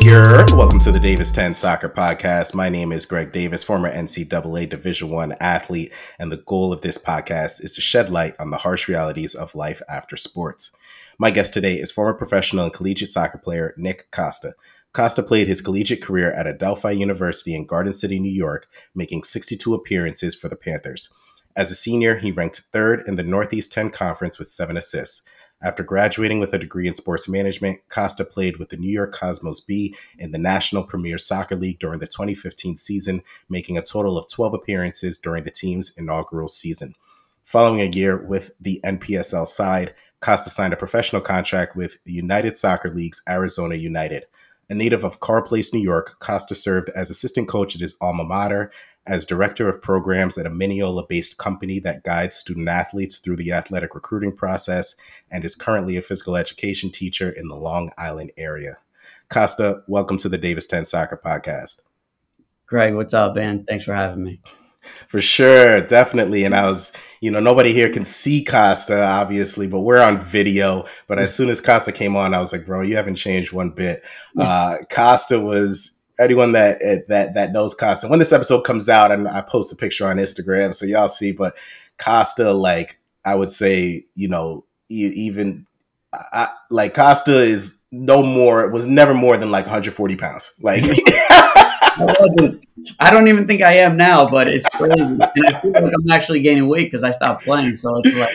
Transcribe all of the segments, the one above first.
Here, welcome to the Davis 10 Soccer Podcast. My name is Greg Davis, former NCAA Division One athlete, and the goal of this podcast is to shed light on the harsh realities of life after sports. My guest today is former professional and collegiate soccer player Nick Costa. Costa played his collegiate career at Adelphi University in Garden City, New York, making 62 appearances for the Panthers. As a senior, he ranked third in the Northeast 10 Conference with seven assists. After graduating with a degree in sports management, Costa played with the New York Cosmos B in the National Premier Soccer League during the 2015 season, making a total of 12 appearances during the team's inaugural season. Following a year with the NPSL side, Costa signed a professional contract with the United Soccer League's Arizona United. A native of Carle Place, New York, Costa served as assistant coach at his alma mater as director of programs at a Mineola based company that guides student athletes through the athletic recruiting process and is currently a physical education teacher in the Long Island area. Costa, welcome to the Davis 10 Soccer Podcast. Greg, what's up, man? Thanks for having me. For sure, definitely. And I was, you know, nobody here can see Costa, obviously, but we're on video. But as soon as Costa came on, I was like, bro, you haven't changed one bit. Uh, Costa was anyone that eh, that that knows Costa. When this episode comes out, and I post a picture on Instagram, so y'all see. But Costa, like I would say, you know, even I, like Costa is no more was never more than like 140 pounds. Like I wasn't. I don't even think I am now, but it's crazy, and I feel like I'm actually gaining weight because I stopped playing. So it's like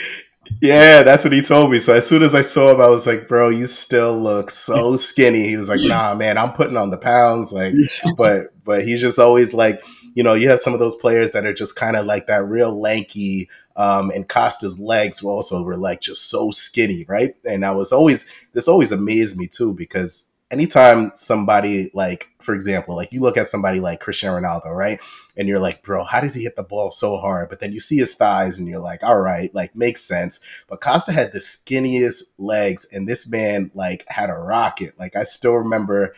yeah, that's what he told me. So as soon as I saw him, I was like, "Bro, you still look so skinny." He was like, "Nah, man, I'm putting on the pounds." Like, but but he's just always like, you know, you have some of those players that are just kind of like that real lanky. Um, and Costa's legs were also were like just so skinny, right? And I was always this always amazed me too because anytime somebody like, for example, like you look at somebody like Cristiano Ronaldo, right? And you're like, bro, how does he hit the ball so hard? But then you see his thighs and you're like, all right, like makes sense. But Costa had the skinniest legs, and this man like had a rocket. Like I still remember.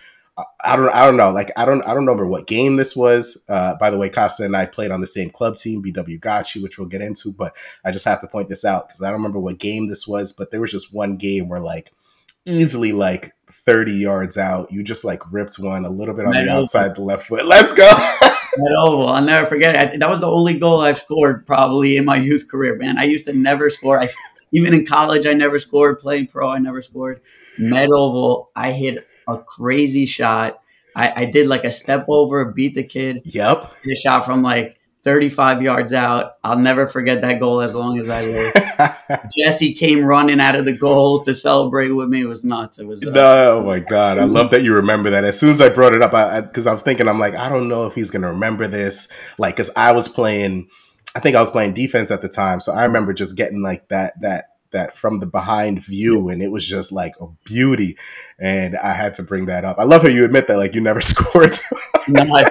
I don't. I don't know. Like I don't. I don't remember what game this was. Uh, by the way, Costa and I played on the same club team, BW Gottschee, which we'll get into. But I just have to point this out because I don't remember what game this was. But there was just one game where like easily like 30 yards out. You just like ripped one a little bit on the outside the left foot. Let's go. oval. I'll never forget it. That was the only goal I've scored probably in my youth career, man. I used to never score. I, even in college, I never scored. Playing pro, I never scored. Met Oval, I hit a crazy shot. I, I did like a step over, beat the kid. Yep. Hit a shot from like 35 yards out. I'll never forget that goal as long as I live. Jesse came running out of the goal to celebrate with me. It was nuts. It was. Uh, no, oh my god! I love that you remember that. As soon as I brought it up, because I, I, I, was thinking, I'm like, I don't know if he's gonna remember this. Like, because I was playing, I think I was playing defense at the time, so I remember just getting like that that that from the behind view and it was just like a beauty and i had to bring that up i love how you admit that like you never scored no, I,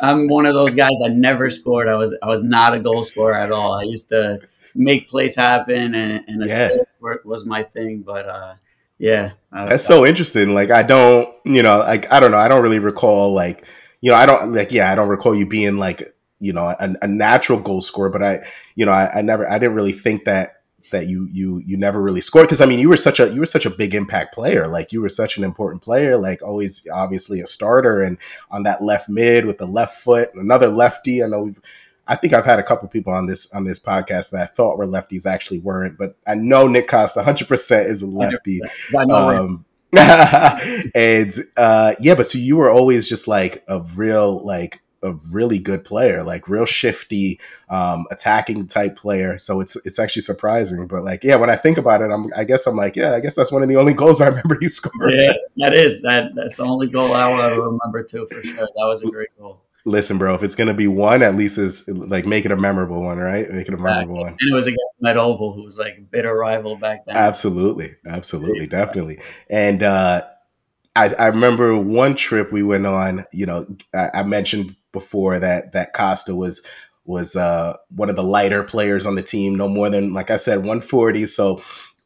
I'm one of those guys. I never scored. I was I was not a goal scorer at all. I used to make plays happen, and, and yeah. work was my thing. But uh, yeah, that's so interesting. Like I don't, you know, like I don't know. I don't really recall like, you know, I don't like. Yeah, I don't recall you being like, you know, a, a natural goal scorer. But I, you know, I, I never, I didn't really think that that you you you never really scored because I mean you were such a you were such a big impact player. Like you were such an important player like always obviously a starter and on that left mid with the left foot another lefty. I know we've I think I've had a couple people on this on this podcast that I thought were lefties actually weren't but I know Nick Costa 100% is a lefty. Um, and uh, yeah but so you were always just like a real like a really good player, like real shifty, um, attacking type player. So it's it's actually surprising. But like, yeah, when I think about it, I'm I guess I'm like, yeah, I guess that's one of the only goals I remember you scored. Yeah, that is that that's the only goal I will ever remember too for sure. That was a great goal. Listen, bro, if it's gonna be one, at least is like make it a memorable one, right? Make it a memorable exactly. one. And it was against Met Oval, who was like a bitter rival back then. Absolutely, absolutely, definitely. And uh I, I remember one trip we went on. You know, I, I mentioned before that that Costa was was uh, one of the lighter players on the team, no more than like I said, 140. So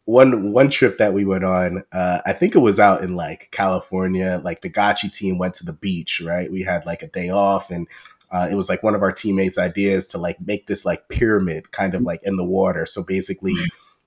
one one trip that we went on, uh, I think it was out in like California. Like the Gottschee team went to the beach, right? We had like a day off, and uh, it was like one of our teammates' ideas to like make this like pyramid, kind of like in the water. So basically.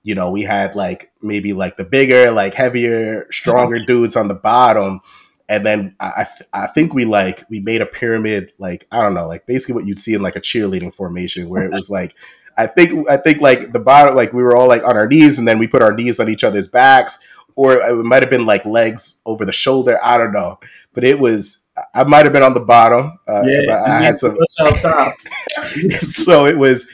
You know, we had like maybe like the bigger, like heavier, stronger dudes on the bottom, and then I th- I think we like we made a pyramid like I don't know like basically what you'd see in like a cheerleading formation where it was like I think I think like the bottom like we were all like on our knees and then we put our knees on each other's backs or it might have been like legs over the shoulder I don't know. But it was I might have been on the bottom uh, yeah, I, I had some so it was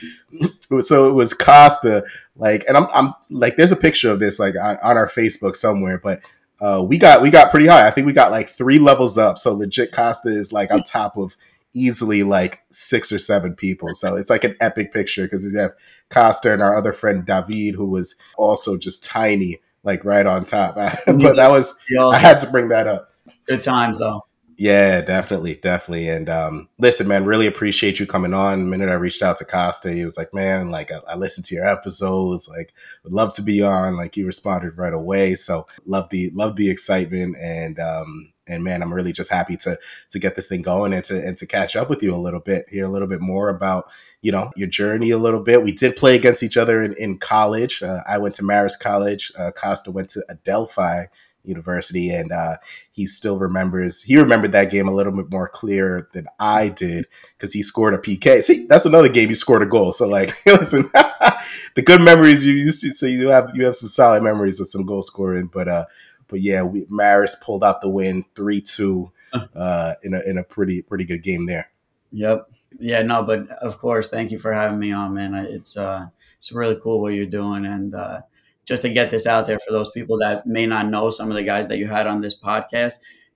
so it was Costa like and I'm I'm like there's a picture of this like on, on our Facebook somewhere but uh, we got we got pretty high. I think we got like three levels up. So legit Costa is like on top of easily like six or seven people. So it's like an epic picture because you have Costa and our other friend David, who was also just tiny, like right on top. but that was I had to bring that up. Good times though. Yeah, definitely, definitely. And um, listen, man, really appreciate you coming on. The minute I reached out to Costa, he was like, "Man, like I, I listened to your episodes. Like, would love to be on." Like, he responded right away. So, love the love the excitement, and um, and man, I'm really just happy to to get this thing going and to and to catch up with you a little bit, hear a little bit more about you know your journey a little bit. We did play against each other in, in college. Uh, I went to Marist College. Uh, Costa went to Adelphi University, and uh, he still remembers. He remembered that game a little bit more clear than I did because he scored a PK. See, that's another game you scored a goal. So like, listen, the good memories you used to say you have you have some solid memories of some goal scoring, but uh, but yeah, we, Marist pulled out the win three two uh, in a in a pretty pretty good game there. Yep. Yeah. No, but of course, thank you for having me on, man. It's uh, it's really cool what you're doing, and uh, just to get this out there for those people that may not know some of the guys that you had on this podcast.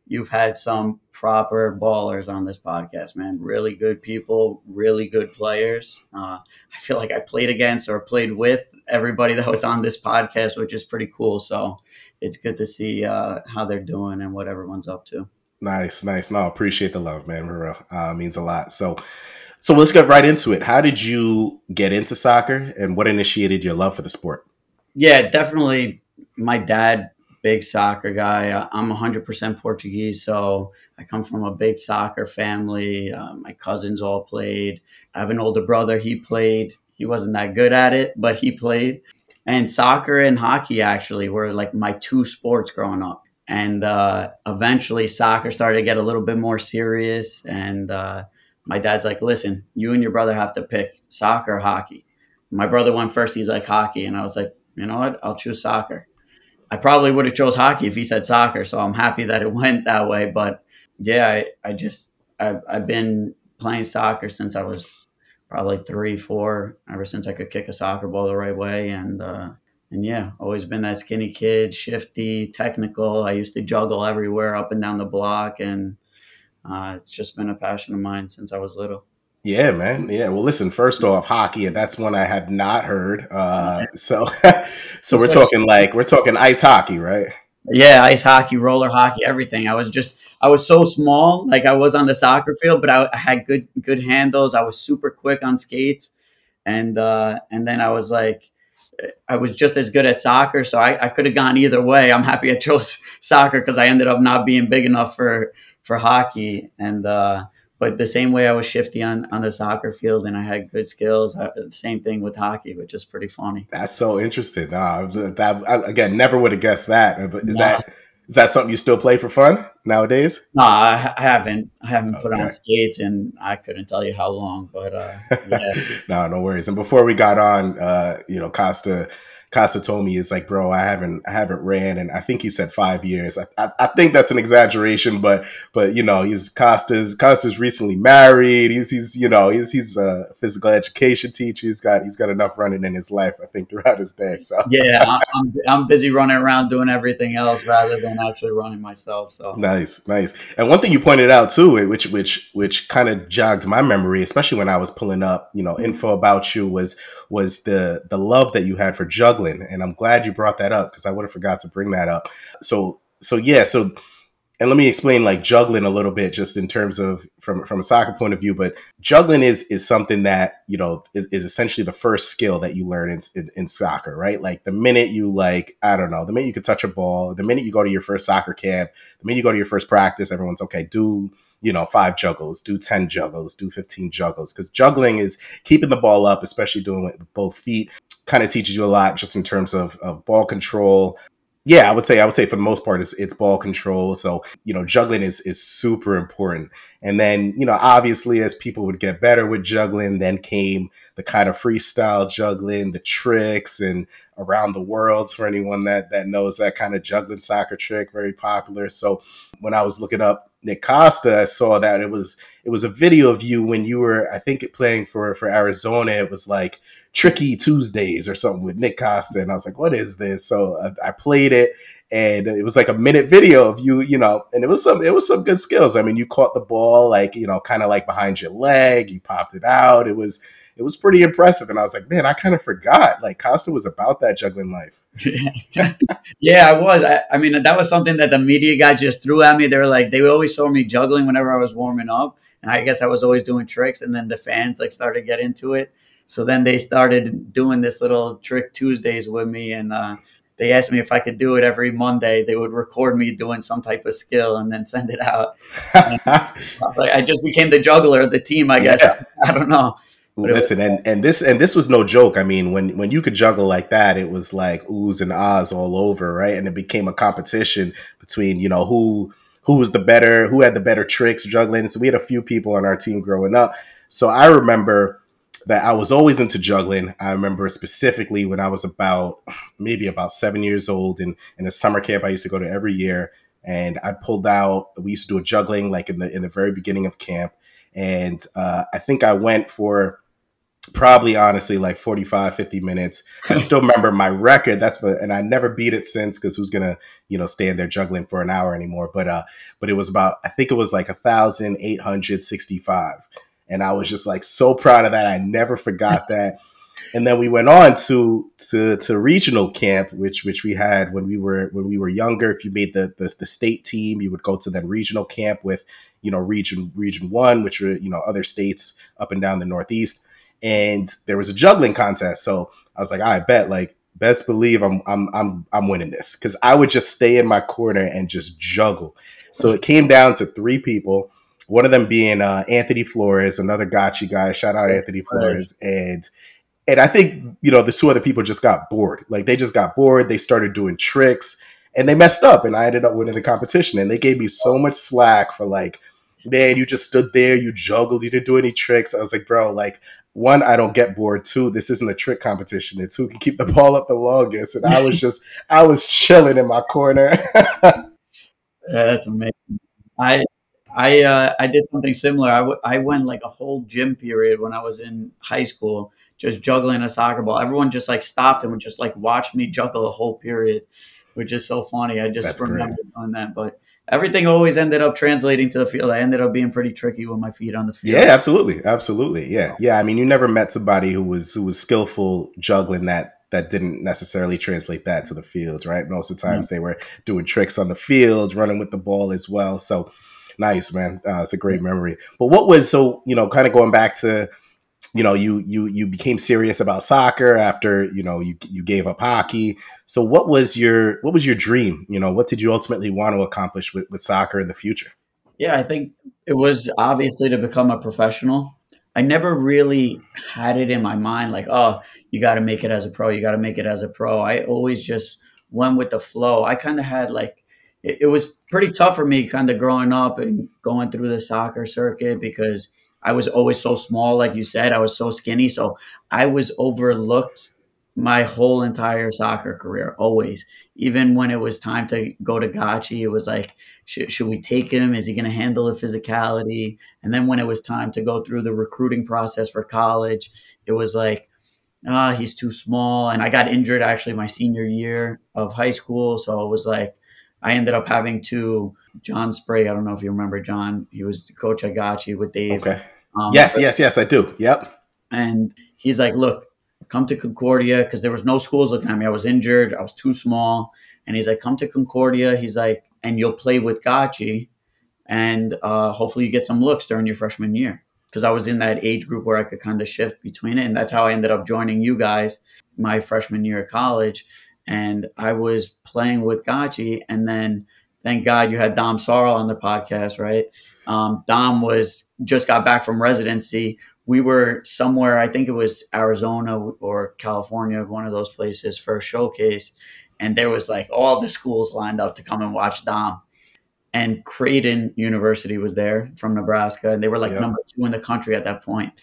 You've had some proper ballers on this podcast, man. Really good people, really good players. Uh, I feel like I played against or played with everybody that was on this podcast, which is pretty cool. So it's good to see uh, how they're doing and what everyone's up to. Nice, nice. No, appreciate the love, man. For uh, means a lot. So, so let's get right into it. How did you get into soccer, and what initiated your love for the sport? Yeah, definitely. My dad, big soccer guy. I'm 100% Portuguese, so I come from a big soccer family. Uh, my cousins all played. I have an older brother. He played. He wasn't that good at it, but he played. And soccer and hockey actually were like my two sports growing up. And uh, eventually, soccer started to get a little bit more serious. And uh, my dad's like, "Listen, you and your brother have to pick soccer or hockey." My brother went first. He's like hockey, and I was like, you know what? I'll choose soccer. I probably would have chose hockey if he said soccer. So I'm happy that it went that way. But yeah, I, I just I've, I've been playing soccer since I was probably three, four. Ever since I could kick a soccer ball the right way, and uh, and yeah, always been that skinny kid, shifty, technical. I used to juggle everywhere, up and down the block, and uh, it's just been a passion of mine since I was little. Yeah, man. Yeah. Well, listen. First off, hockey, and that's one I had not heard. Uh, so, so we're talking like we're talking ice hockey, right? Yeah, ice hockey, roller hockey, everything. I was just I was so small, like I was on the soccer field, but I, I had good good handles. I was super quick on skates, and uh, and then I was like. I was just as good at soccer, so I, I could have gone either way. I'm happy I chose soccer because I ended up not being big enough for for hockey, and uh, but the same way I was shifty on, on the soccer field and I had good skills, I, same thing with hockey, which is pretty funny. That's so interesting. Nah, that, I, again, never would have guessed that. But is nah. that is that something you still play for fun nowadays? No, I, I haven't. I haven't okay. put on skates, and I couldn't tell you how long. But uh, yeah, no, no worries. And before we got on, uh, you know, Costa Costa told me is like, bro, I haven't I haven't ran, and I think he said five years. I, I, I, think that's an exaggeration, but but you know, he's Costa's Costa's recently married. He's he's you know he's he's a physical education teacher. He's got he's got enough running in his life, I think, throughout his day. So yeah, I'm I'm busy running around doing everything else rather than actually running myself. So nice, nice. And one thing you pointed out too, which which which kind of jogged my memory, especially when I was pulling up, you know, info about you was was the the love that you had for juggling and I'm glad you brought that up because I would have forgot to bring that up. So so yeah, so and let me explain like juggling a little bit just in terms of from from a soccer point of view but juggling is is something that you know is, is essentially the first skill that you learn in, in, in, soccer right like the minute you like i don't know the minute you can touch a ball the minute you go to your first soccer camp the minute you go to your first practice everyone's okay do you know five juggles do 10 juggles do 15 juggles because juggling is keeping the ball up especially doing it with both feet kind of teaches you a lot just in terms of, of ball control Yeah, I would say I would say for the most part it's it's ball control. So you know juggling is is super important. And then you know obviously as people would get better with juggling, then came the kind of freestyle juggling, the tricks, and around the world for anyone that that knows that kind of juggling soccer trick, very popular. So when I was looking up Nick Costa, I saw that it was it was a video of you when you were I think playing for for Arizona. It was like Tricky Tuesdays or something with Nick Costa, and I was like, "What is this?" So I, I, played it, and it was like a minute video of you, you know, and it was some it was some good skills. I mean, you caught the ball like you know, kind of like behind your leg, you popped it out. It was it was pretty impressive, and I was like, "Man, I kind of forgot like Costa was about that juggling life." yeah, I was. I, I mean, that was something that the media guys just threw at me. They were like, they always saw me juggling whenever I was warming up, and I guess I was always doing tricks, and then the fans like started to get into it so then they started doing this little trick Tuesdays with me, and uh, they asked me if I could do it every Monday. They would record me doing some type of skill and then send it out. I just became the juggler of the team, I guess. Yeah. I, I, don't know. Listen, and, and this and this was no joke. I mean, when when you could juggle like that, it was like oohs and ahs all over, right? And it became a competition between you know who who was the better, who had the better tricks juggling. So we had a few people on our team growing up. So I remember that I was always into juggling. I remember specifically when I was about maybe about seven years old and in a summer camp I used to go to every year. And I pulled out, we used to do a juggling like in the in the very beginning of camp. And uh, I think I went for probably honestly like 45 50 minutes i still remember my record that's what and i never beat it since because who's gonna you know stand there juggling for an hour anymore but uh but it was about i think it was like a thousand eight hundred sixty five and I was just like so proud of that. I never forgot that. And then we went on to to to regional camp, which which we had when we were when we were younger. If you made the the, the state team, you would go to that regional camp with you know region region one, which were you know other states up and down the Northeast. And there was a juggling contest, so I was like, I bet like best believe I'm I'm I'm I'm winning this because I would just stay in my corner and just juggle. So it came down to three people one of them being uh, Anthony Flores, another Gottschee guy. Shout out Anthony Flores. And and I think, you know, the two other people just got bored. Like they just got bored. They started doing tricks and they messed up. And I ended up winning the competition. And they gave me so much slack for like, man, you just stood there, you juggled, you didn't do any tricks. I was like, bro, like, one, I don't get bored. Two, this isn't a trick competition. It's who can keep the ball up the longest. And I was just, I was chilling in my corner. yeah, that's amazing. I I uh, I did something similar. I, w- I went like a whole gym period when I was in high school, just juggling a soccer ball. Everyone just like stopped and would just like watch me juggle a whole period, which is so funny. I just That's remember great. doing that, but everything always ended up translating to the field. I ended up being pretty tricky with my feet on the field. Yeah, absolutely, absolutely. Yeah, yeah. I mean, you never met somebody who was who was skillful juggling that that didn't necessarily translate that to the field, right? Most of the times they were doing tricks on the field, running with the ball as well. So Nice, man. Uh, it's a great memory. But what was so you know, kind of going back to you know you you you became serious about soccer after you know you you gave up hockey. So what was your what was your dream? You know what did you ultimately want to accomplish with, with soccer in the future? Yeah i think it was obviously to become a professional. I never really had it in my mind like oh you got to make it as a pro you got to make it as a pro. I always just went with the flow. I kind of had like it, it was pretty tough for me kind of growing up and going through the soccer circuit because I was always so small, like you said, I was so skinny. So I was overlooked my whole entire soccer career, always. Even when it was time to go to Gottschee, it was like, should, should we take him? Is he going to handle the physicality? And then when it was time to go through the recruiting process for college, it was like, ah, he's too small. And I got injured actually my senior year of high school. So it was like, I ended up having to John Spray. I don't know if you remember John. He was the coach I got you with Dave. Okay. Um, yes, yes, yes, I do. Yep. And he's like, "Look, come to Concordia because there was no schools looking at me. I was injured. I was too small." And he's like, "Come to Concordia." He's like, "And you'll play with Gottschee, and uh, hopefully you get some looks during your freshman year." Because I was in that age group where I could kind of shift between it, and that's how I ended up joining you guys my freshman year of college and I was playing with Gottschee, and then thank God you had Dom Sorrell on the podcast, right? Um, Dom was just got back from residency. We were somewhere, I think it was Arizona or California, one of those places for a showcase, and there was like all the schools lined up to come and watch Dom. And Creighton University was there from Nebraska, and they were like number two in the country at that point.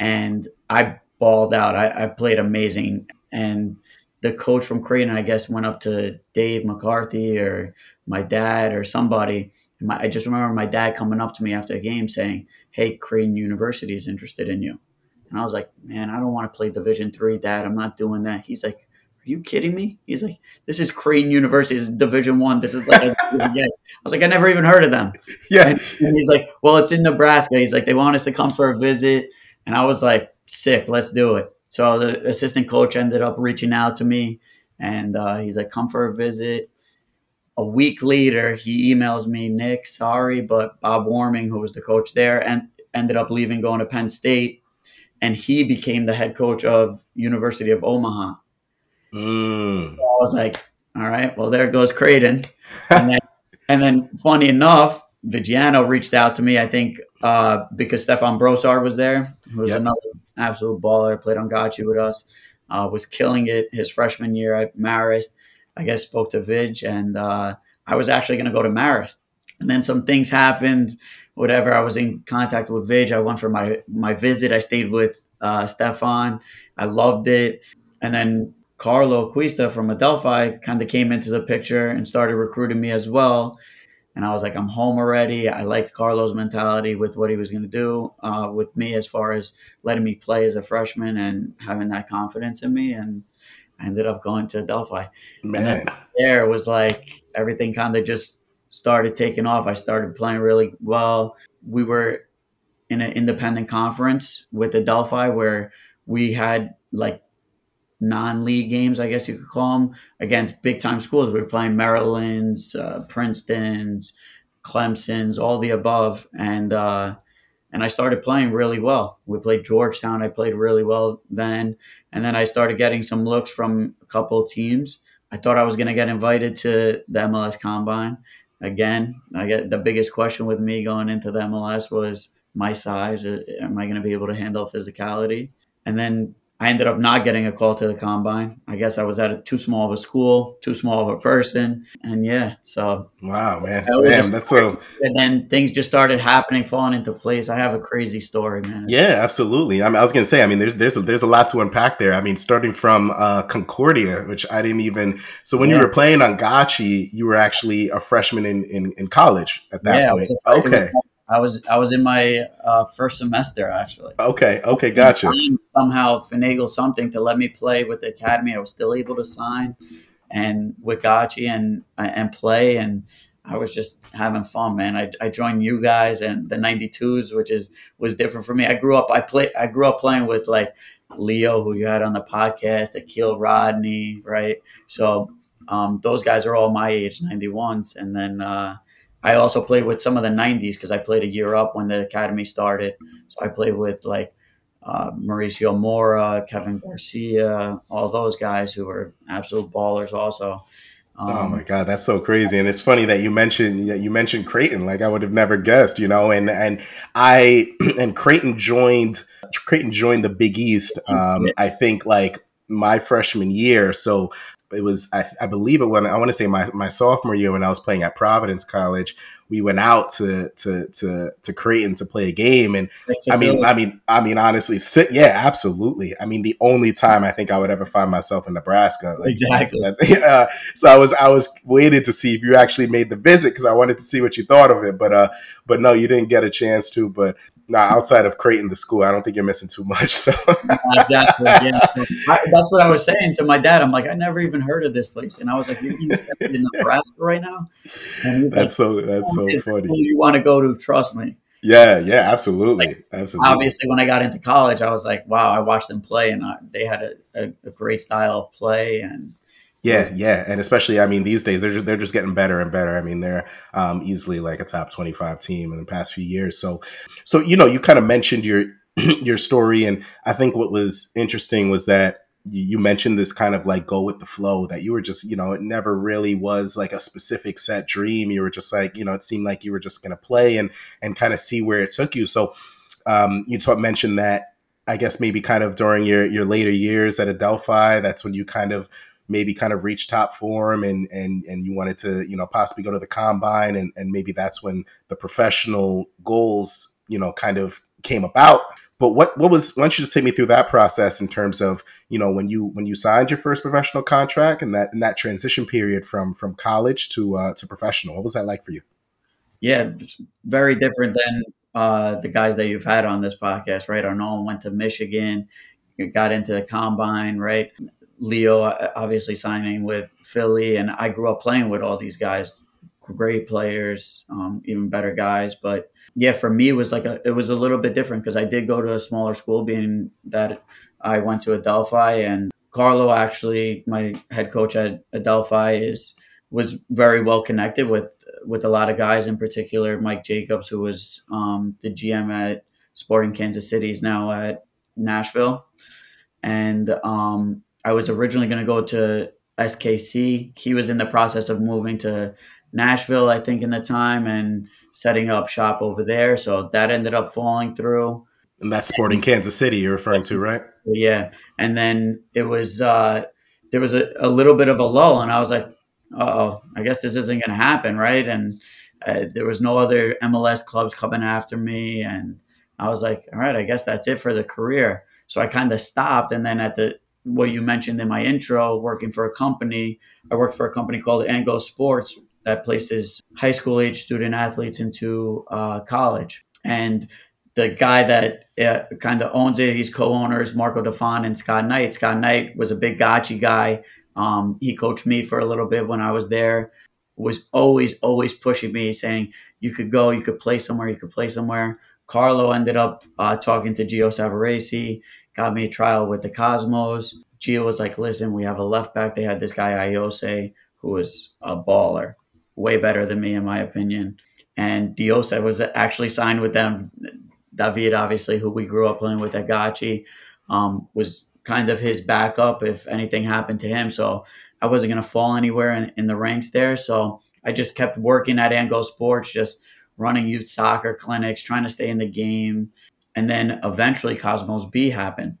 And I balled out. I, I played amazing. And the coach from Creighton, I guess, went up to Dave McCarthy or my dad or somebody. My, I just remember my dad coming up to me after a game saying, "Hey, Creighton University is interested in you." And I was like, "Man, I don't want to play Division three, Dad. I'm not doing that." He's like, "Are you kidding me?" He's like, "This is Creighton University. This is Division one. This is like." I was like, "I never even heard of them." Yeah. And, and he's like, "Well, it's in Nebraska." He's like, "They want us to come for a visit," and I was like, "Sick, let's do it." So the assistant coach ended up reaching out to me, and uh, he's like, "Come for a visit." A week later, he emails me, "Nick, sorry, but Bob Warming, who was the coach there, and ended up leaving, going to Penn State, and he became the head coach of University of Omaha." Mm. I was like, "All right, well, there goes Creighton." and then, and then funny enough, Viggiano reached out to me. I think uh, because Stefan Brosard was there, who was Yep. another absolute baller. Played on Gottschee with us. Uh, was killing it his freshman year at Marist. I guess spoke to Vidge, and uh, I was actually going to go to Marist. And then some things happened. Whatever. I was in contact with Vidge. I went for my my visit. I stayed with uh, Stefan. I loved it. And then Carlo Acquista from Adelphi kind of came into the picture and started recruiting me as well. And I was like, I'm home already. I liked Carlo's mentality with what he was going to do uh, with me as far as letting me play as a freshman and having that confidence in me. And I ended up going to Adelphi. Man. There was like everything kind of just started taking off. I started playing really well. We were in an independent conference with Adelphi where we had like non-league games, I guess you could call them, against big-time schools. We were playing Maryland's, uh, Princeton's, Clemson's, all the above, and uh, and I started playing really well. We played Georgetown. I played really well then, and then I started getting some looks from a couple teams. I thought I was going to get invited to the MLS Combine. Again, I get the biggest question with me going into the MLS was my size. Uh, Am I going to be able to handle physicality? And then I ended up not getting a call to the combine. I guess I was at a too small of a school, too small of a person, and yeah. So Wow, man. That's so and then things just started happening, falling into place. I have a crazy story, man. Yeah, absolutely. I, mean, I was going to say, I mean, there's there's a, there's a lot to unpack there. I mean, starting from uh, Concordia, which I didn't even. So when you were playing on Gottschee, you were actually a freshman in in, in college at that Yeah, point. was a freshman. Okay, I was I was in my uh, first semester actually. okay, okay, gotcha. Somehow finagle something to let me play with the academy. I was still able to sign and with Gottschee and and play and I was just having fun, man. I, I joined you guys and the 92s, which is was different for me. I grew up I play I grew up playing with like Leo, who you had on the podcast, Akil Rodney, right? So um, those guys are all my age, 91s. And then uh, I also played with some of the 90s because I played a year up when the academy started. So I played with like uh, Mauricio Mora, Kevin Garcia, all those guys who were absolute ballers also. Um, Oh my god, that's so crazy, and it's funny that you mentioned that you mentioned Creighton. Like I would have never guessed, you know. And and I and Creighton joined Creighton joined the Big East. Um, I think like my freshman year. So it was I, I believe it when I want to say my, my sophomore year when I was playing at Providence College. We went out to to to to Creighton to play a game, and I mean, I mean, I mean, honestly, sit, yeah, absolutely. I mean, the only time I think I would ever find myself in Nebraska, like, Exactly. uh, so I was, I was waiting to see if you actually made the visit because I wanted to see what you thought of it, but, uh, but no, you didn't get a chance to. But nah, outside of Creighton, the school, I don't think you're missing too much. So exactly. Yeah. I, that's what I was saying to my dad. I'm like, I never even heard of this place, and I was like, You're in Nebraska right now? That's so, that's oh, so funny. you want to go to? Trust me. Yeah, yeah, absolutely, absolutely. Obviously, when I got into college, I was like, wow, I watched them play, and I, they had a, a, a great style of play, and Yeah, yeah, and especially, I mean, these days they're just, they're just getting better and better. I mean, they're um, easily like a top twenty five team in the past few years. So, so you know, you kind of mentioned your your story, and I think what was interesting was that you, mentioned this kind of like go with the flow that you were just, you know, it never really was like a specific set dream. You were just like, you know, it seemed like you were just going to play and and kind of see where it took you. So, um, you taught mentioned that I guess maybe kind of during your your later years at Adelphi, that's when you kind of maybe kind of reach top form and and and you wanted to you know possibly go to the combine and and maybe that's when the professional goals you know kind of came about. But what what was why don't you just take me through that process in terms of you know when you when you signed your first professional contract and that and that transition period from from college to uh, to professional? What was that like for you? Yeah very different than uh, the guys that you've had on this podcast right? Arnold went to michigan got into the combine right leo uh, obviously signing with philly and i grew up playing with all these guys great players um, even better guys but yeah, for me, it was like a, it was a little bit different because I did go to a smaller school, being that I went to Adelphi, and Carlo actually, my head coach at Adelphi, is was very well connected with with a lot of guys, in particular Mike Jacobs, who was um, the GM at Sporting Kansas City, is now at Nashville, and um, I was originally going to go to SKC. He was in the process of moving to Nashville, I think, in the time, and setting up shop over there. So that ended up falling through. And that's Sporting Kansas City you're referring to, right? Yeah. And then it was, uh, there was a, a little bit of a lull, and I was like, uh oh, I guess this isn't going to happen, right? And uh, there was no other MLS clubs coming after me. And I was like, all right, I guess that's it for the career. So I kind of stopped. And then at the, what you mentioned in my intro, working for a company, I worked for a company called Ango Sports, that places high school age student athletes into uh, college. And the guy that uh, kind of owns it, he's co-owners Marco Defon and Scott Knight. Scott Knight was a big Gottschee guy. Um, he coached me for a little bit when I was there. Was always always pushing me, saying you could go, you could play somewhere, you could play somewhere. Carlo ended up uh, talking to Gio Savarese, got me a trial with the Cosmos. Gio was like, "Listen, we have a left back. They had this guy Ayoze, who was a baller way better than me in my opinion. And Diosa was actually signed with them. David, obviously, who we grew up playing with at Gottschee, um, was kind of his backup if anything happened to him. So I wasn't going to fall anywhere in, in the ranks there. So I just kept working at Ango Sports, just running youth soccer clinics, trying to stay in the game. And then eventually Cosmos B happened.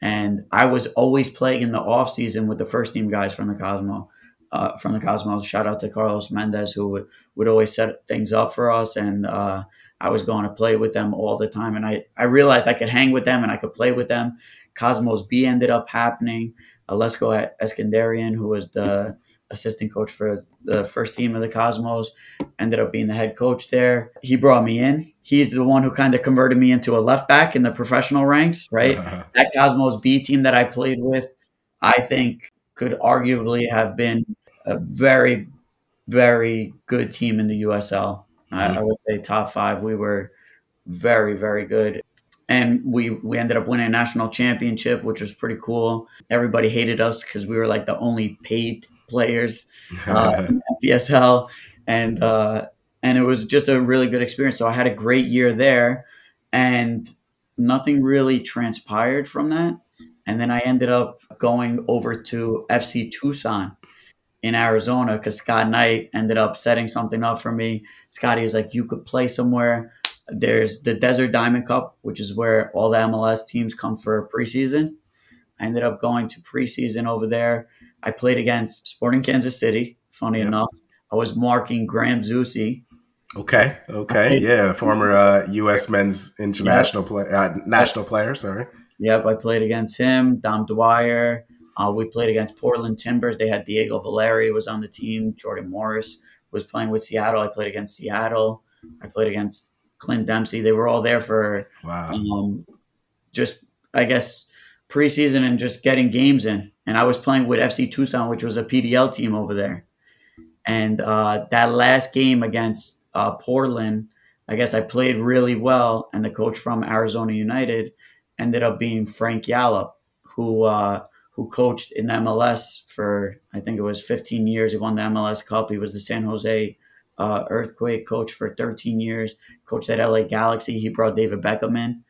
And I was always playing in the off season with the first team guys from the Cosmo uh, from the Cosmos. Shout out to Carlos Mendes, who would, would always set things up for us. And uh, I was going to play with them all the time. And I, I realized I could hang with them and I could play with them. Cosmos B ended up happening. Alecko Eskandarian, who was the assistant coach for the first team of the Cosmos, ended up being the head coach there. He brought me in. He's the one who kind of converted me into a left back in the professional ranks, right? Uh-huh. That Cosmos B team that I played with, I think could arguably have been a very, very good team in the USL. Mm-hmm. I, I, would say top five. We were very, very good. And we, we ended up winning a national championship, which was pretty cool. Everybody hated us because we were like the only paid players uh, in PSL. And, uh, and it was just a really good experience. So I had a great year there, and nothing really transpired from that. And then I ended up going over to FC Tucson, in Arizona because Scott Knight ended up setting something up for me. Scotty was like, you could play somewhere. There's the Desert Diamond Cup, which is where all the MLS teams come for preseason. I ended up going to preseason over there. I played against Sporting Kansas City. Funny yep. enough, I was marking Graham Zusi. Okay. Okay. Yeah, former uh, U.S. men's international yep. play, uh, national player. Sorry. Yep, I played against him. Dom Dwyer. Uh, we played against Portland Timbers. They had Diego Valeri was on the team. Jordan Morris was playing with Seattle. I played against Seattle. I played against Clint Dempsey. They were all there for wow. um, just, I guess, preseason and just getting games in. And I was playing with FC Tucson, which was a PDL team over there. And uh, that last game against uh, Portland, I guess I played really well. And the coach from Arizona United ended up being Frank Yallop, who uh, who coached in the MLS for I think it was 15 years. He won the MLS Cup. He was the San Jose uh, Earthquake coach for 13 years. Coached at LA Galaxy. He brought David Beckham in,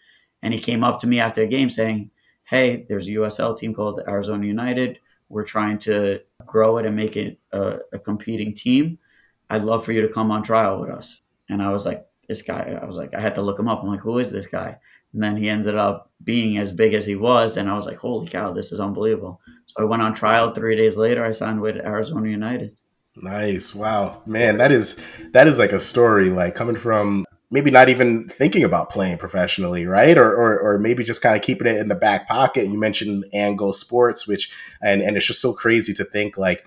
and he came up to me after a game saying, "Hey, there's a USL team called Arizona United. We're trying to grow it and make it a, a competing team. I'd love for you to come on trial with us." And I was like, this guy. I was like, I had to look him up. I'm like, who is this guy? And then he ended up being as big as he was, and I was like, holy cow, this is unbelievable. So I went on trial. Three days later, I signed with Arizona United. Nice. Wow. Man, that is that is like a story like coming from maybe not even thinking about playing professionally, right? Or, or, or maybe just kind of keeping it in the back pocket. You mentioned Ango Sports, which, and, and it's just so crazy to think like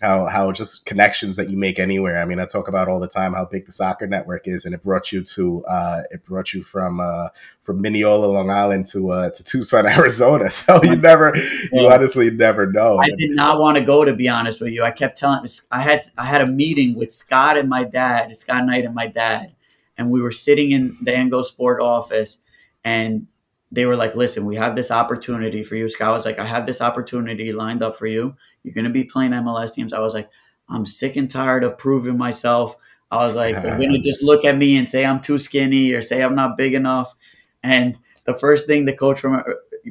how, how just connections that you make anywhere. I mean, I talk about all the time how big the soccer network is, and it brought you to, uh, it brought you from, uh, from Mineola, Long Island to, uh, to Tucson, Arizona. So you never, you honestly never know. I did not want to go, to be honest with you. I kept telling, I had, I had a meeting with Scott and my dad, Scott Knight and my dad and we were sitting in the Ango Sport office, and they were like, "Listen, we have this opportunity for you." Scott was like, "I have this opportunity lined up for you. You're going to be playing MLS teams." I was like, "I'm sick and tired of proving myself." I was like, "They're going to just look at me and say I'm too skinny or say I'm not big enough." And the first thing the coach from uh,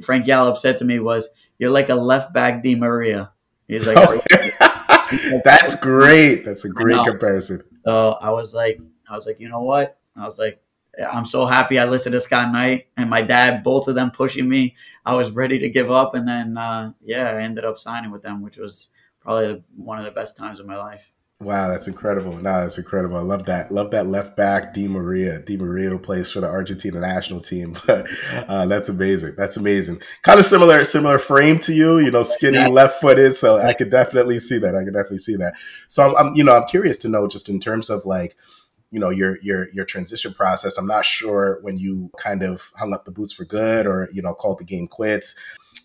Frank Yallop said to me was, "You're like a left back Di Maria." He's like, "That's great. That's a great comparison." So I was like, I was like, you know what? I was like, I'm so happy I listened to Scott Knight and my dad, both of them pushing me. I was ready to give up. And then, uh, yeah, I ended up signing with them, which was probably one of the best times of my life. Wow, that's incredible. No, that's incredible. I love that. Love that left back, Di Maria. Di Maria plays for the Argentina national team. But uh, that's amazing. That's amazing. Kind of similar, similar frame to you. You know, skinny, yeah. left footed. So I could definitely see that. I could definitely see that. So I'm, I'm, you know, I'm curious to know just in terms of like you know your your your transition process. I'm not sure when you kind of hung up the boots for good or you know called the game quits,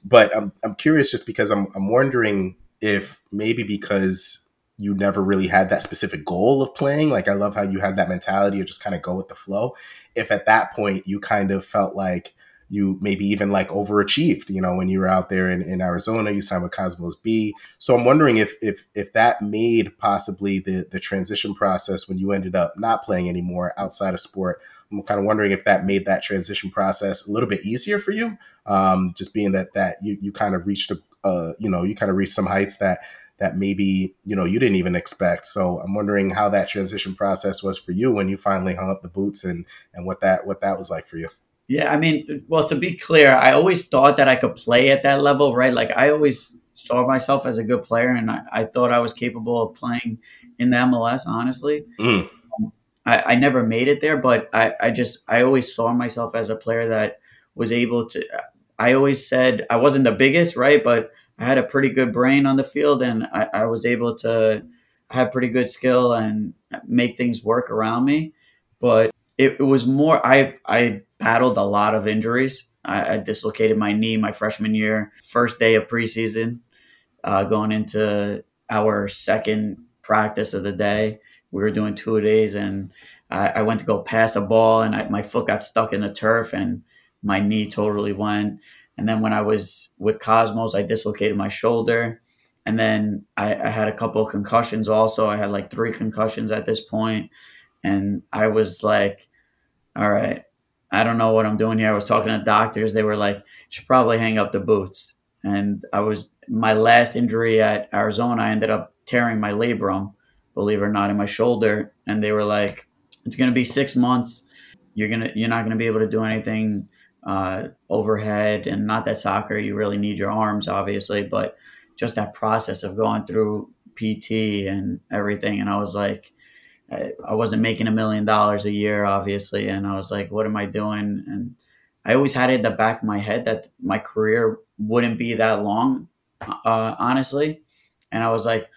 but I'm I'm curious just because I'm I'm wondering if maybe because you never really had that specific goal of playing. Like I love how you had that mentality of just kind of go with the flow. If at that point you kind of felt like you maybe even like overachieved, you know, when you were out there in, in Arizona, you signed with Cosmos B. So I'm wondering if if if that made possibly the the transition process when you ended up not playing anymore outside of sport. I'm kind of wondering if that made that transition process a little bit easier for you, um, just being that that you you kind of reached a uh, you know you kind of reached some heights that that maybe you know you didn't even expect. So I'm wondering how that transition process was for you when you finally hung up the boots and and what that what that was like for you. Yeah, I mean, well, to be clear, I always thought that I could play at that level, right? Like I always saw myself as a good player, and I, I thought I was capable of playing in the MLS. Honestly, mm. um, I, I, never made it there, but I, I just I always saw myself as a player that was able to. I always said I wasn't the biggest, right? But I had a pretty good brain on the field, and I, I was able to have pretty good skill and make things work around me. But it, it was more I I battled a lot of injuries. I, I, dislocated my knee my freshman year, first day of preseason, uh, going into our second practice of the day. We were doing two days, and I, I went to go pass a ball, and I, my foot got stuck in the turf, and my knee totally went. And then when I was with Cosmos, I dislocated my shoulder. And then I, I had a couple of concussions also. I had like three concussions at this point, And I was like, all right, I don't know what I'm doing here. I was talking to doctors. They were like, should probably hang up the boots. And I was, my last injury at Arizona, I ended up tearing my labrum, believe it or not, in my shoulder. And they were like, it's going to be six months. You're going to, you're not going to be able to do anything uh, overhead. And not that soccer, you really need your arms, obviously, but just that process of going through PT and everything. And I was like, I, wasn't making a million dollars a year, obviously, and I was like, "What am I doing?" And I always had it in the back of my head that my career wouldn't be that long, uh, honestly. And I was like,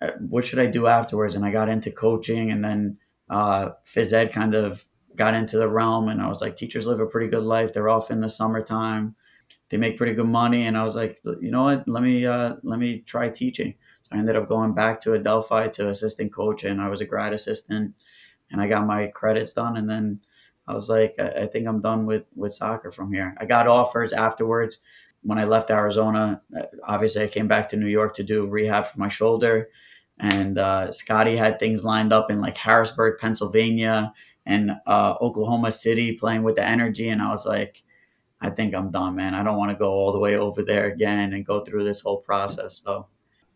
uh, "What should I do afterwards?" And I got into coaching, and then uh, phys ed kind of got into the realm. And I was like, "Teachers live a pretty good life. They're off in the summertime. They make pretty good money." And I was like, "You know what? Let me uh, let me try teaching." I ended up going back to Adelphi to assistant coach, and I was a grad assistant, and I got my credits done, and then I was like, I, I think I'm done with with soccer from here. I got offers afterwards when I left Arizona. Uh, obviously, I came back to New York to do rehab for my shoulder, and uh, Scotty had things lined up in like Harrisburg, Pennsylvania, and uh, Oklahoma City, playing with the Energy, and I was like. I think I'm done, man. I don't want to go all the way over there again and go through this whole process. So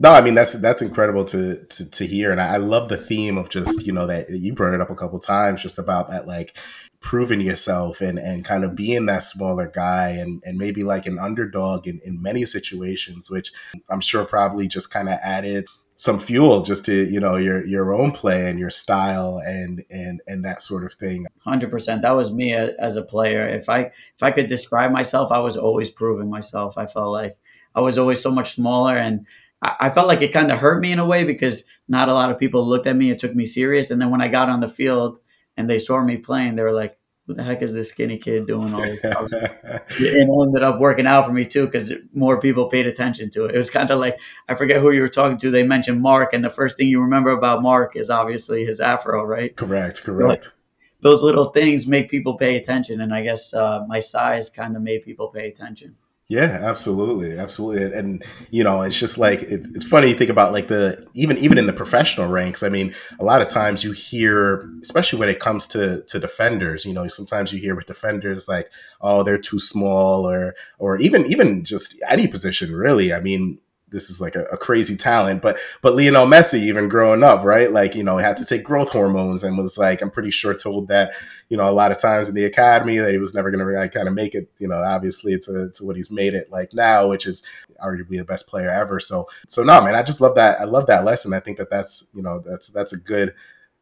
No, I mean that's that's incredible to to, to hear, and I, I, love the theme of just you know that you brought it up a couple times, just about that like proving yourself and and kind of being that smaller guy and and maybe like an underdog in in many situations, which I'm sure probably just kind of added some fuel just to you know your your own play and your style and and and that sort of thing. 100% that was me as a player. If i if i could describe myself i was always proving myself. I felt like i was always so much smaller and i, I felt like it kind of hurt me in a way because not a lot of people looked at me and took me serious and then when i got on the field and they saw me playing they were like what the heck is this skinny kid doing all this stuff? and it ended up working out for me too because more people paid attention to it. It was kind of like I forget who you were talking to. They mentioned Mark, and the first thing you remember about Mark is obviously his afro, right? Correct, correct. But those little things make people pay attention, and I guess uh, my size kind of made people pay attention. Yeah, absolutely, absolutely, and, and you know, it's just like it, it's funny you think about like the even even in the professional ranks. I mean, a lot of times you hear, especially when it comes to to defenders, you know, sometimes you hear with defenders like, oh, they're too small, or or even even just any position really. I mean, this is like a, a, crazy talent. But but Lionel Messi, even growing up, right? Like, you know, had to take growth hormones and was like, I'm pretty sure told that, you know, a lot of times in the academy that he was never gonna really kind of make it, you know, obviously to, to what he's made it like now, which is arguably the best player ever. So so no, man, I just love that. I love that lesson. I think that that's, you know, that's that's a good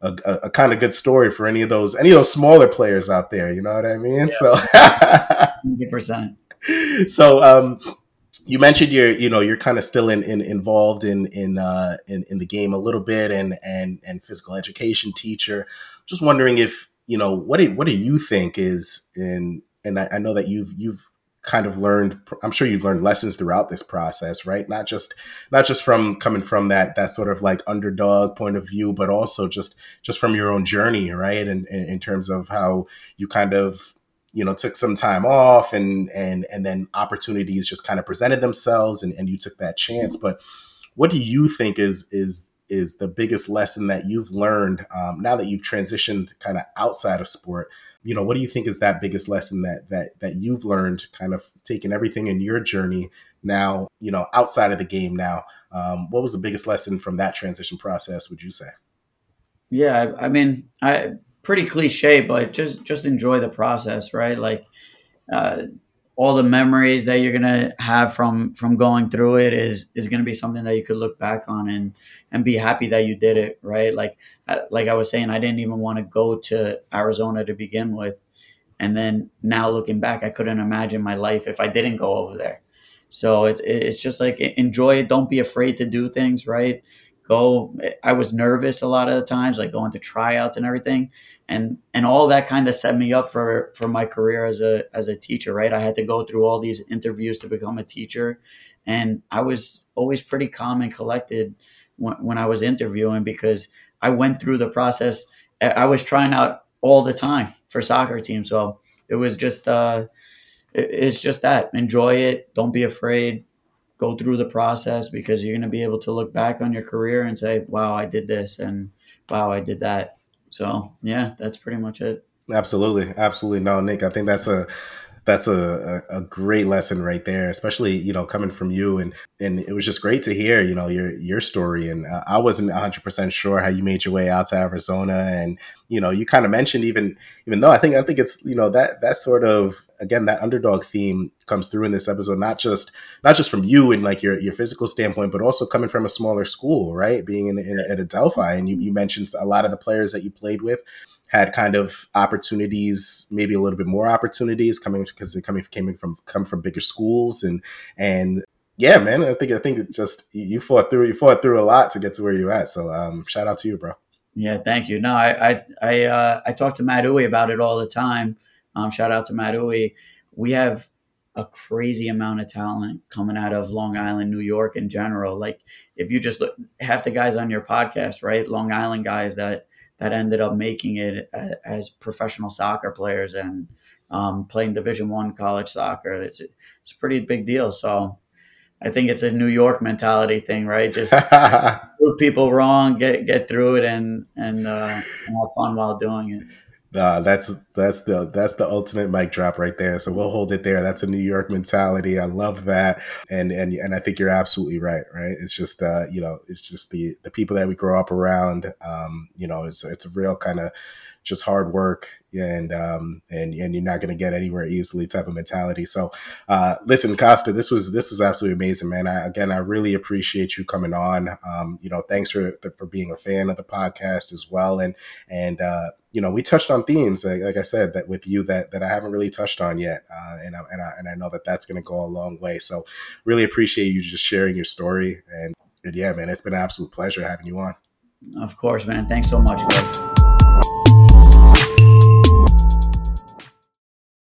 a, a, a, kind of good story for any of those any of those smaller players out there. You know what I mean? Yeah. So, hundred percent. So, um, you mentioned you're you know you're kind of still in, in involved in in, uh, in in the game a little bit and and and physical education teacher. Just wondering if you know what do what do you think is in and I, I know that you've you've kind of learned i'm sure you've learned lessons throughout this process right not just not just from coming from that that sort of like underdog point of view but also just just from your own journey right and in terms of how you kind of you know took some time off and and and then opportunities just kind of presented themselves and, and you took that chance. But what do you think is is is the biggest lesson that you've learned um, now that you've transitioned kind of outside of sport? You know what do you think is that biggest lesson that that that you've learned kind of taking everything in your journey now you know outside of the game now? Um, what was the biggest lesson from that transition process would you say? Yeah i mean i pretty cliche, but just just enjoy the process, right? Like uh, all the memories that you're gonna have from from going through it is is gonna be something that you could look back on and and be happy that you did it, right? Like uh, like I was saying, I didn't even want to go to Arizona to begin with, and then now looking back, I couldn't imagine my life if I didn't go over there. So it's it's just like enjoy it. Don't be afraid to do things, right? Go. I was nervous a lot of the times, like going to tryouts and everything and and all that kind of set me up for for my career as a as a teacher right? I had to go through all these interviews to become a teacher and i was always pretty calm and collected when, when i was interviewing because i went through the process. I was trying out all the time for soccer teams so it was just uh it, it's just that. Enjoy it. Don't be afraid. Go through the process because you're going to be able to look back on your career and say wow i did this and wow i did that so yeah, that's pretty much it. Absolutely, absolutely. No, Nick, I think that's a that's a, a, great lesson right there, especially you know coming from you and and it was just great to hear you know your your story and uh, I wasn't 100 percent sure how you made your way out to Arizona and you know you kind of mentioned even even though I think I think it's you know that that sort of again that underdog theme comes through in this episode not just not just from you and like your your physical standpoint but also coming from a smaller school right? Being in, in at Adelphi and you, you mentioned a lot of the players that you played with had kind of opportunities, maybe a little bit more opportunities coming because they're coming came from come from bigger schools and and yeah, man, I think I think it just you fought through you fought through a lot to get to where you're at. So um, shout out to you, bro. Yeah, thank you. No, I I I, uh, I talk to Matt Uwe about it all the time. Um, shout out to Matt Uwe. We have a crazy amount of talent coming out of Long Island, New York in general. Like if you just look half the guys on your podcast, right? Long Island guys that that ended up making it as professional soccer players and um, playing Division One college soccer. It's it's a pretty big deal. So I think it's a New York mentality thing, right? Just prove people wrong, get get through it, and and, uh, and have fun while doing it. Uh, that's that's the that's the ultimate mic drop right there. So we'll hold it there. That's a New York mentality. I love that, and and and I think you're absolutely right. Right? It's just uh, you know, it's just the the people that we grow up around. Um, you know, it's it's a real kind of just hard work and um, and and you're not going to get anywhere easily type of mentality. So, uh, listen, Costa, this was this was absolutely amazing, man. I, again, I really appreciate you coming on. Um, you know, thanks for for being a fan of the podcast as well, and and uh, you know, we touched on themes, like, like, I said, that with you that that I haven't really touched on yet, uh, and I, and I, and I know that that's going to go a long way. So, really appreciate you just sharing your story, and, and yeah, man, it's been an absolute pleasure having you on. Of course, man. Thanks so much.